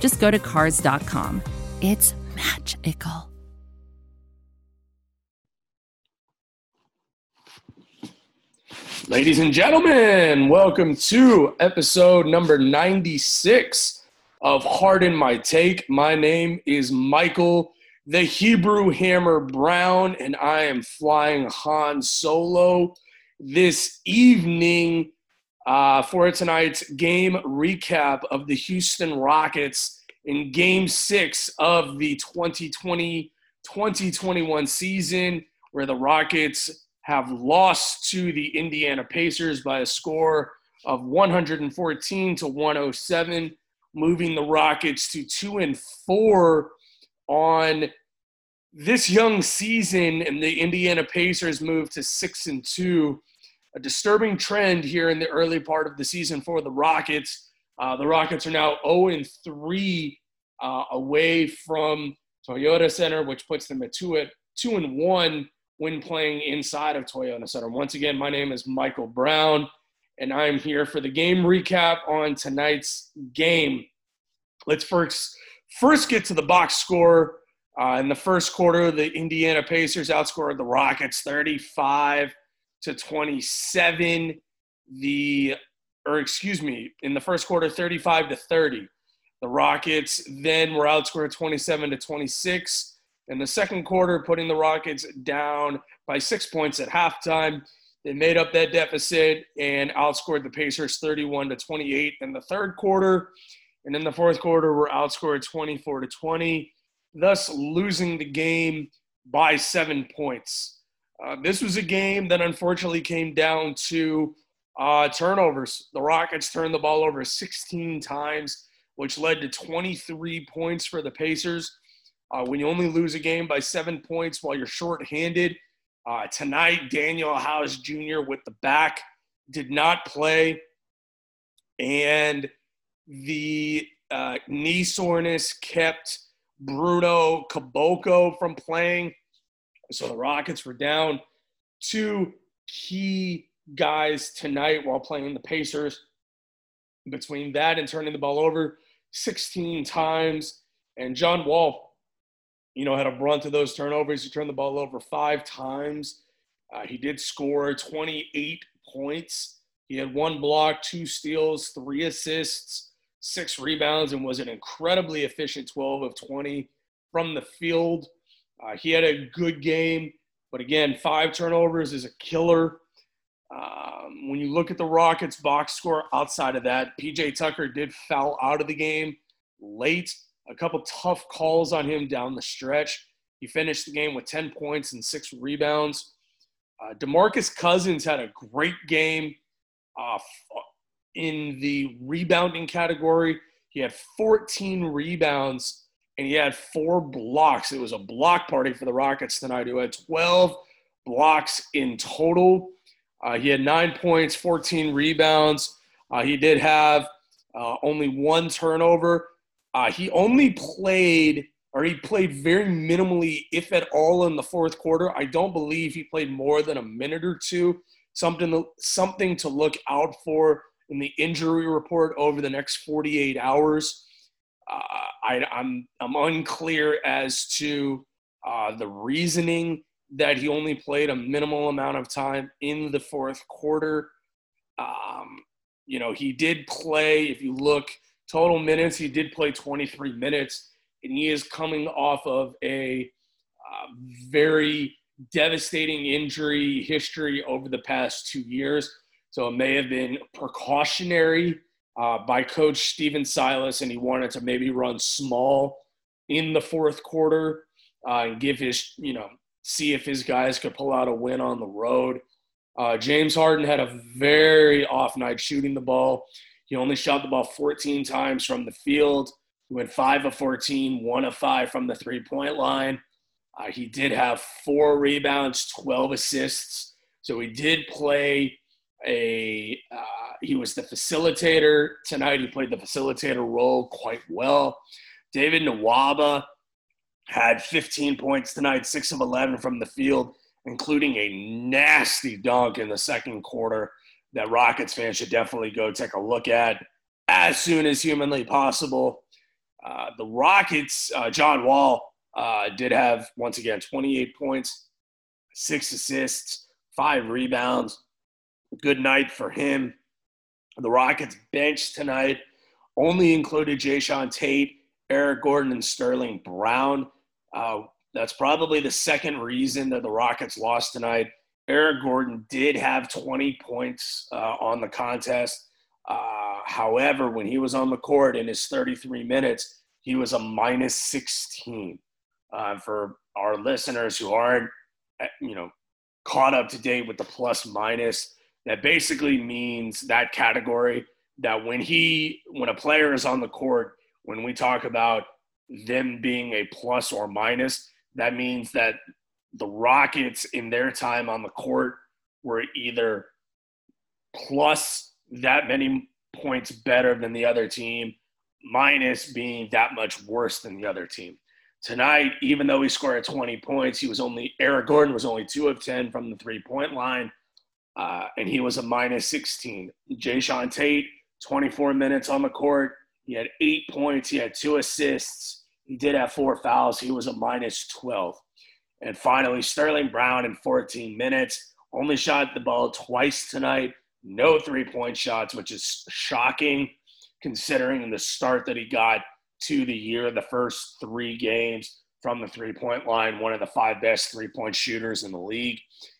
just go to Cars.com. It's magical. Ladies and gentlemen, welcome to episode number 96 of Harden My Take. My name is Michael, the Hebrew Hammer Brown, and I am flying Han Solo this evening uh, for tonight's game recap of the Houston Rockets in game six of the 2020 2021 season, where the Rockets have lost to the Indiana Pacers by a score of 114 to 107, moving the Rockets to 2 and 4 on this young season and the Indiana Pacers moved to 6 and 2. A disturbing trend here in the early part of the season for the Rockets. Uh, the Rockets are now 0 and 3 uh, away from Toyota Center, which puts them at 2 at 2 and 1 when playing inside of Toyota Center. Once again, my name is Michael Brown, and I'm here for the game recap on tonight's game. Let's first first get to the box score. Uh, in the first quarter, the Indiana Pacers outscored the Rockets 35 to 27. The or excuse me, in the first quarter, 35 to 30. The Rockets then were outscored 27 to 26 in the second quarter, putting the Rockets down by six points at halftime. They made up that deficit and outscored the Pacers 31 to 28 in the third quarter. And in the fourth quarter, were outscored 24 to 20, thus losing the game by seven points. Uh, this was a game that unfortunately came down to uh, turnovers. The Rockets turned the ball over 16 times, which led to 23 points for the Pacers. Uh, when you only lose a game by seven points while you're shorthanded, uh, tonight, Danuel House Jr. with the back did not play. And the uh, knee soreness kept Bruno Caboclo from playing. So the Rockets were down two key guys tonight while playing the Pacers. Between that and turning the ball over, 16 times. And John Wall, you know, had a brunt of those turnovers. He turned the ball over five times. Uh, he did score 28 points. He had one block, two steals, three assists, six rebounds, and was an incredibly efficient 12 of 20 from the field. Uh, he had a good game, but again, five turnovers is a killer. Um, when you look at the Rockets box score outside of that, PJ Tucker did foul out of the game late. A couple tough calls on him down the stretch. He finished the game with 10 points and six rebounds. Uh, Demarcus Cousins had a great game uh, in the rebounding category. He had 14 rebounds and he had four blocks. It was a block party for the Rockets tonight, who had 12 blocks in total. Uh, he had nine points, 14 rebounds. Uh, he did have uh, only one turnover. Uh, he only played, or he played very minimally, if at all, in the fourth quarter. I don't believe he played more than a minute or two. Something, to, something to look out for in the injury report over the next 48 hours. I, am I'm, I'm unclear as to uh, the reasoning that he only played a minimal amount of time in the fourth quarter. Um, you know, he did play, if you look total minutes, he did play 23 minutes, and he is coming off of a uh, very devastating injury history over the past two years. So it may have been precautionary uh, by coach Stephen Silas, and he wanted to maybe run small in the fourth quarter uh, and give his, you know, see if his guys could pull out a win on the road. Uh, James Harden had a very off night shooting the ball. He only shot the ball 14 times from the field. He went 5 of 14, 1 of 5 from the three point line. Uh, he did have four rebounds, 12 assists. So he did play a, uh, he was the facilitator tonight. He played the facilitator role quite well. David Nwaba had 15 points tonight, six of 11 from the field, including a nasty dunk in the second quarter that Rockets fans should definitely go take a look at as soon as humanly possible. Uh, the Rockets, uh, John Wall, uh, did have, once again, 28 points, six assists, five rebounds. Good night for him. The Rockets bench tonight only included Jae'Sean Tate, Eric Gordon, and Sterling Brown. Uh, that's probably the second reason that the Rockets lost tonight. Eric Gordon did have 20 points uh, on the contest. Uh, however, when he was on the court in his 33 minutes, he was a minus 16. Uh, for our listeners who aren't, uh, you know, caught up to date with the plus minus, that basically means that category that when he, when a player is on the court, when we talk about them being a plus or minus, that means that the Rockets in their time on the court were either plus that many points better than the other team, minus being that much worse than the other team. Tonight, even though he scored 20 points, he was only Eric Gordon was only two of 10 from the three point line, uh, and he was a minus 16. Jae'Sean Tate, 24 minutes on the court. He had eight points. He had two assists. He did have four fouls. He was a minus 12. And finally, Sterling Brown in 14 minutes only shot the ball twice tonight. No three point shots, which is shocking considering the start that he got to the year, the first three games from the three point line, one of the five best three point shooters in the league.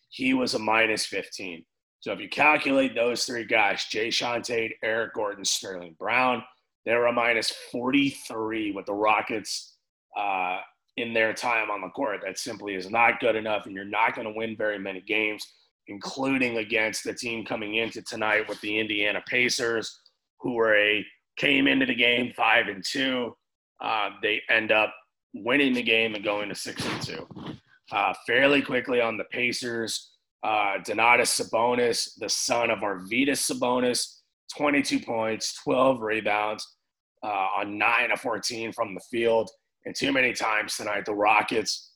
He was a minus 15. So if you calculate those three guys, Jae'Sean Tate, Eric Gordon, Sterling Brown, they were a minus 43 with the Rockets uh, in their time on the court. That simply is not good enough, and you're not going to win very many games, including against the team coming into tonight with the Indiana Pacers, who were a came into the game five and two. Uh, they end up winning the game and going to six and two. Uh, fairly quickly on the Pacers, uh, Domantas Sabonis, the son of Arvydas Sabonis, 22 points, 12 rebounds, uh, on 9 of 14 from the field. And too many times tonight, the Rockets,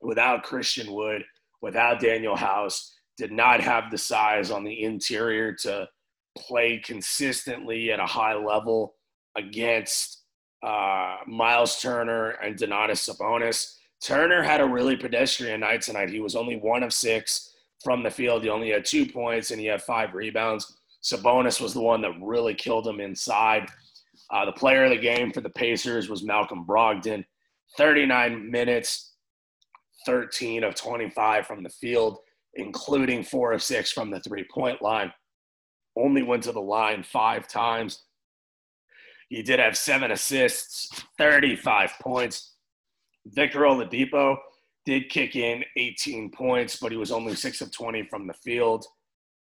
without Christian Wood, without Danuel House, did not have the size on the interior to play consistently at a high level against uh, Myles Turner, and Domantas Sabonis. Turner had a really pedestrian night tonight. He was only one of six from the field. He only had two points and he had five rebounds. Sabonis was the one that really killed him inside. Uh, the player of the game for the Pacers was Malcolm Brogdon. 39 minutes, 13 of 25 from the field, including four of six from the three point line. Only went to the line five times. He did have seven assists, 35 points. Victor Oladipo did kick in 18 points, but he was only six of 20 from the field.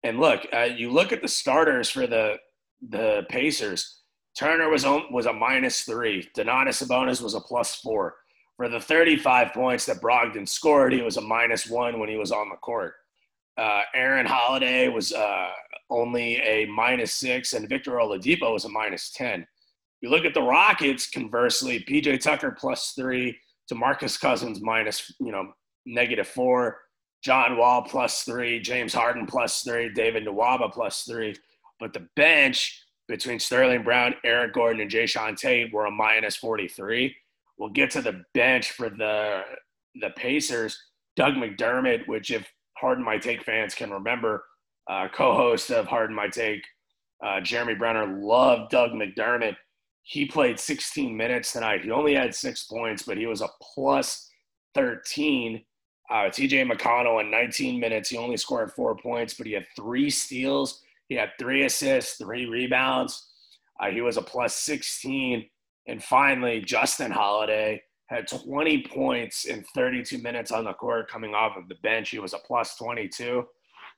And look, uh, you look at the starters for the the Pacers. Turner was on, was a minus three. Domantas Sabonis was a plus four. For the 35 points that Brogdon scored, he was a minus one when he was on the court. Uh, Aaron Holiday was uh, only a minus six, and Victor Oladipo was a minus 10. You look at the Rockets, conversely, PJ Tucker plus three, DeMarcus Cousins minus, you know, negative four, John Wall plus three, James Harden plus three, David Nwaba plus three. But the bench between Sterling Brown, Eric Gordon, and Jae'Sean Tate were a minus 43. We'll get to the bench for the the Pacers. Doug McDermott, which if Harden My Take fans can remember, uh, co-host of Harden My Take, uh, Jeremy Brener loved Doug McDermott. He played 16 minutes tonight. He only had six points, but he was a plus 13. Uh, TJ McConnell in 19 minutes, he only scored four points, but he had three steals. He had three assists, three rebounds. Uh, he was a plus 16. And finally, Justin Holiday had 20 points in 32 minutes on the court coming off of the bench. He was a plus 22.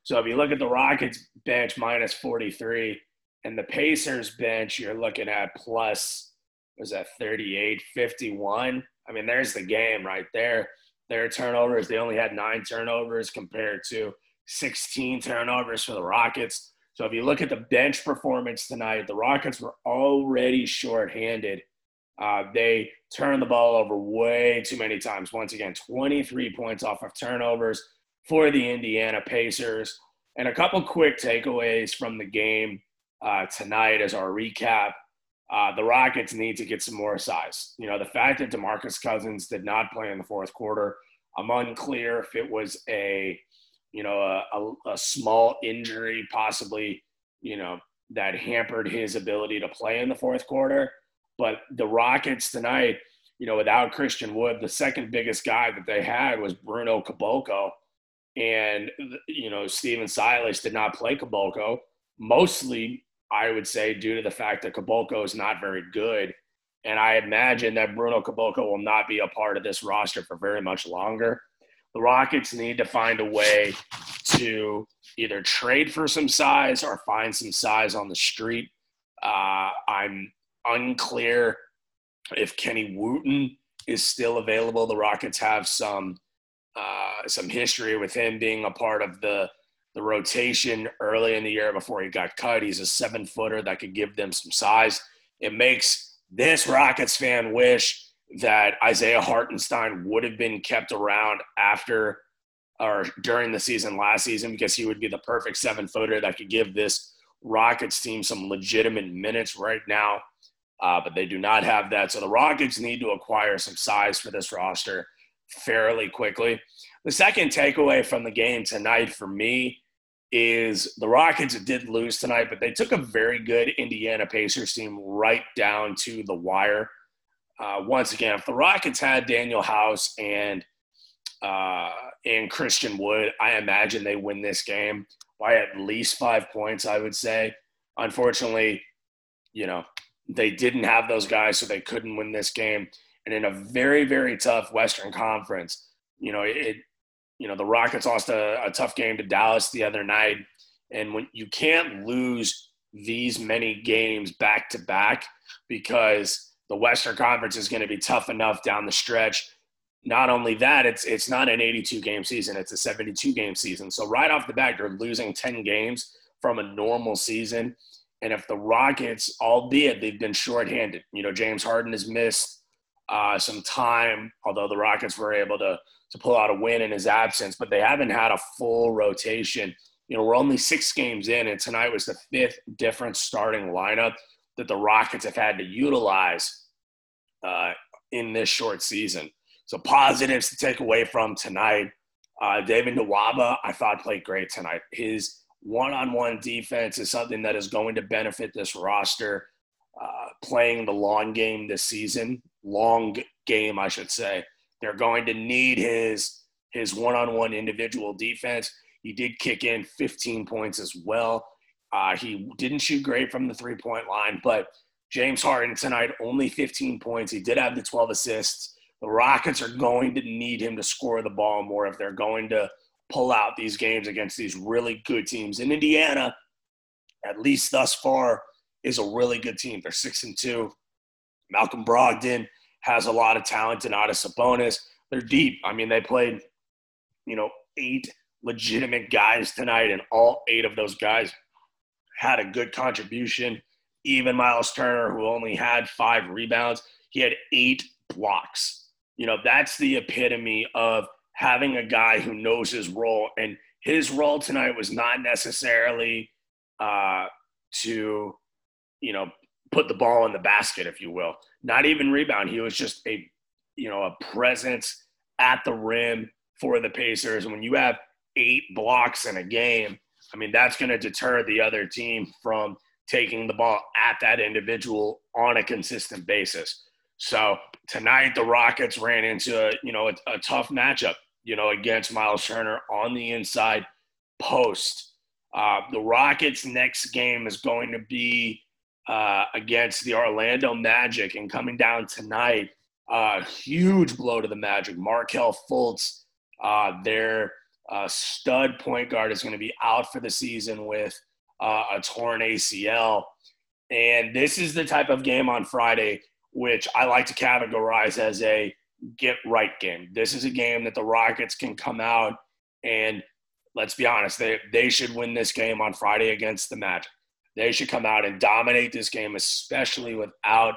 So if you look at the Rockets bench, minus 43, and the Pacers bench, you're looking at plus, was that 38, 51? I mean, there's the game right there. Their turnovers, they only had nine turnovers compared to 16 turnovers for the Rockets. So if you look at the bench performance tonight, the Rockets were already shorthanded uh, they turned the ball over way too many times. Once again, 23 points off of turnovers for the Indiana Pacers. And a couple quick takeaways from the game uh, tonight as our recap. Uh, the Rockets need to get some more size. You know, the fact that DeMarcus Cousins did not play in the fourth quarter, I'm unclear if it was a, you know, a, a, a small injury, possibly, you know, that hampered his ability to play in the fourth quarter but the Rockets tonight, you know, without Christian Wood, the second biggest guy that they had was Bruno Caboclo. And, you know, Stephen Silas did not play Caboclo, mostly, I would say, due to the fact that Caboclo is not very good. And I imagine that Bruno Caboclo will not be a part of this roster for very much longer. The Rockets need to find a way to either trade for some size or find some size on the street. Uh, I'm unclear if Kenny Wooten is still available. The Rockets have some uh, some history with him being a part of the the rotation early in the year before he got cut. He's a seven footer that could give them some size. It makes this Rockets fan wish that Isaiah Hartenstein would have been kept around after or during the season last season because he would be the perfect seven footer that could give this Rockets team some legitimate minutes right now uh, but they do not have that. So the Rockets need to acquire some size for this roster fairly quickly. The second takeaway from the game tonight for me is the Rockets did lose tonight, but they took a very good Indiana Pacers team right down to the wire. Uh, once again, if the Rockets had Danuel House and uh, and Christian Wood, I imagine they win this game by at least five points. I would say. Unfortunately, you know they didn't have those guys, so they couldn't win this game. And in a very, very tough Western Conference, you know, it, you know, the Rockets lost a, a tough game to Dallas the other night. And when you can't lose these many games back to back because the Western Conference is going to be tough enough down the stretch. Not only that, it's it's not an 82 game season; it's a 72 game season. So right off the bat, you're losing 10 games from a normal season. And if the Rockets, albeit they've been shorthanded, you know, James Harden has missed uh, some time, although the Rockets were able to to pull out a win in his absence, but they haven't had a full rotation. You know, we're only six games in, and tonight was the fifth different starting lineup that the Rockets have had to utilize uh, in this short season. So positives to take away from tonight. Uh, David Nwaba, I thought played great tonight. His one-on-one defense is something that is going to benefit this roster. Uh, playing the long game this season, long game, I should say. They're going to need his his one-on-one individual defense. He did kick in 15 points as well. Uh, he didn't shoot great from the three-point line, but James Harden tonight only 15 points. He did have the 12 assists. The Rockets are going to need him to score the ball more if they're going to pull out these games against these really good teams. In Indiana, at least thus far, is a really good team. They're six and two. Malcolm Brogdon has a lot of talent and Domantas Sabonis. They're deep. I mean, they played, you know, eight legitimate guys tonight, and all eight of those guys had a good contribution. Even Myles Turner, who only had five rebounds, he had eight blocks. You know, that's the epitome of having a guy who knows his role. And his role tonight was not necessarily uh, to, you know, put the ball in the basket, if you will. Not even rebound. He was just a, you know, a presence at the rim for the Pacers. And when you have eight blocks in a game, I mean, that's going to deter the other team from taking the ball at that individual on a consistent basis. So tonight, the Rockets ran into a, you know a, a tough matchup you know, against Myles Turner on the inside post. Uh, the Rockets' next game is going to be uh, against the Orlando Magic, and coming down tonight, uh, huge blow to the Magic. Markelle Fultz, uh, their uh, stud point guard, is going to be out for the season with uh, a torn ACL. And this is the type of game on Friday which I like to categorize as a get right game. This is a game that the Rockets can come out and let's be honest, they, they should win this game on Friday against the Magic. They should come out and dominate this game, especially without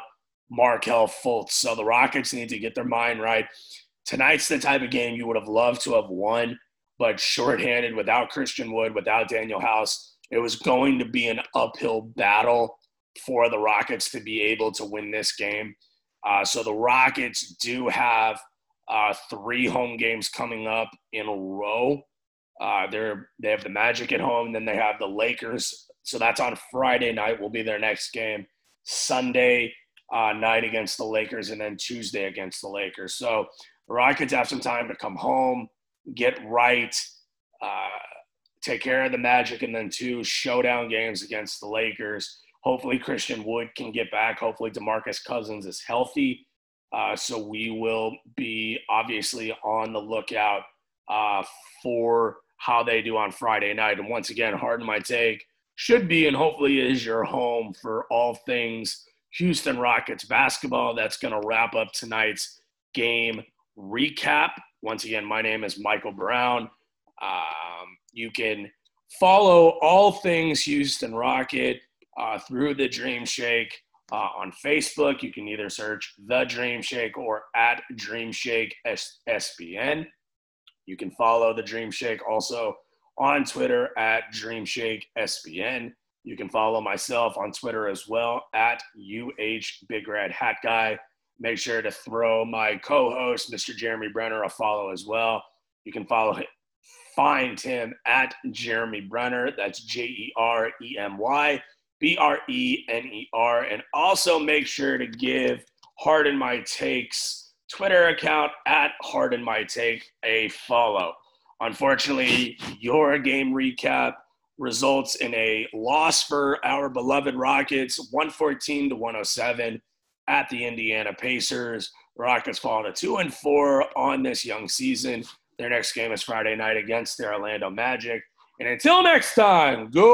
Markelle Fultz. So the Rockets need to get their mind right. Tonight's the type of game you would have loved to have won, but shorthanded without Christian Wood, without Danuel House. It was going to be an uphill battle for the Rockets to be able to win this game. Uh, so the Rockets do have uh, three home games coming up in a row. Uh, they're they have the Magic at home, then they have the Lakers. So that's on Friday night. Will be their next game. Sunday uh, night against the Lakers, and then Tuesday against the Lakers. So the Rockets have some time to come home, get right, uh, take care of the Magic, and then two showdown games against the Lakers Hopefully, Christian Wood can get back. Hopefully, Demarcus Cousins is healthy. Uh, so we will be obviously on the lookout uh, for how they do on Friday night. And once again, Harden My Take should be and hopefully is your home for all things Houston Rockets basketball. That's going to wrap up tonight's game recap. Once again, my name is Michael Brown. Um, you can follow all things Houston Rocket uh, through the Dream Shake uh, on Facebook. You can either search the Dream Shake or at Dream Shake SBN. You can follow the Dream Shake also on Twitter at Dream Shake SBN. You can follow myself on Twitter as well at UH Big Red Hat Guy. Make sure to throw my co-host, Mr. Jeremy Brener, a follow as well. You can follow him, find him at Jeremy Brener. That's J E R E M Y. B R E N E R. And also make sure to give Harden My Takes Twitter account at Harden My Take a follow. Unfortunately, your game recap results in a loss for our beloved Rockets, 114 to 107 at the Indiana Pacers. Rockets fall to two and four on this young season. Their next game is Friday night against the Orlando Magic. And until next time, go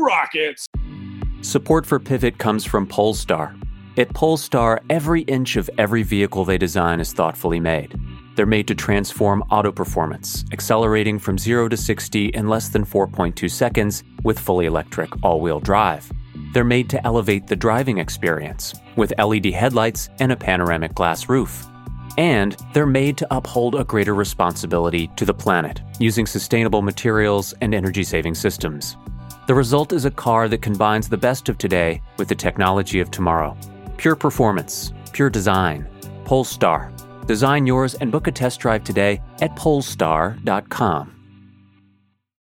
Rockets! Support for Pivot comes from Polestar. At Polestar, every inch of every vehicle they design is thoughtfully made. They're made to transform auto performance, accelerating from 0 to 60 in less than 4.2 seconds with fully electric all wheel drive. They're made to elevate the driving experience with LED headlights and a panoramic glass roof. And they're made to uphold a greater responsibility to the planet using sustainable materials and energy saving systems. The result is a car that combines the best of today with the technology of tomorrow. Pure performance, pure design, Polestar, Design yours and book a test drive today at polestar.com.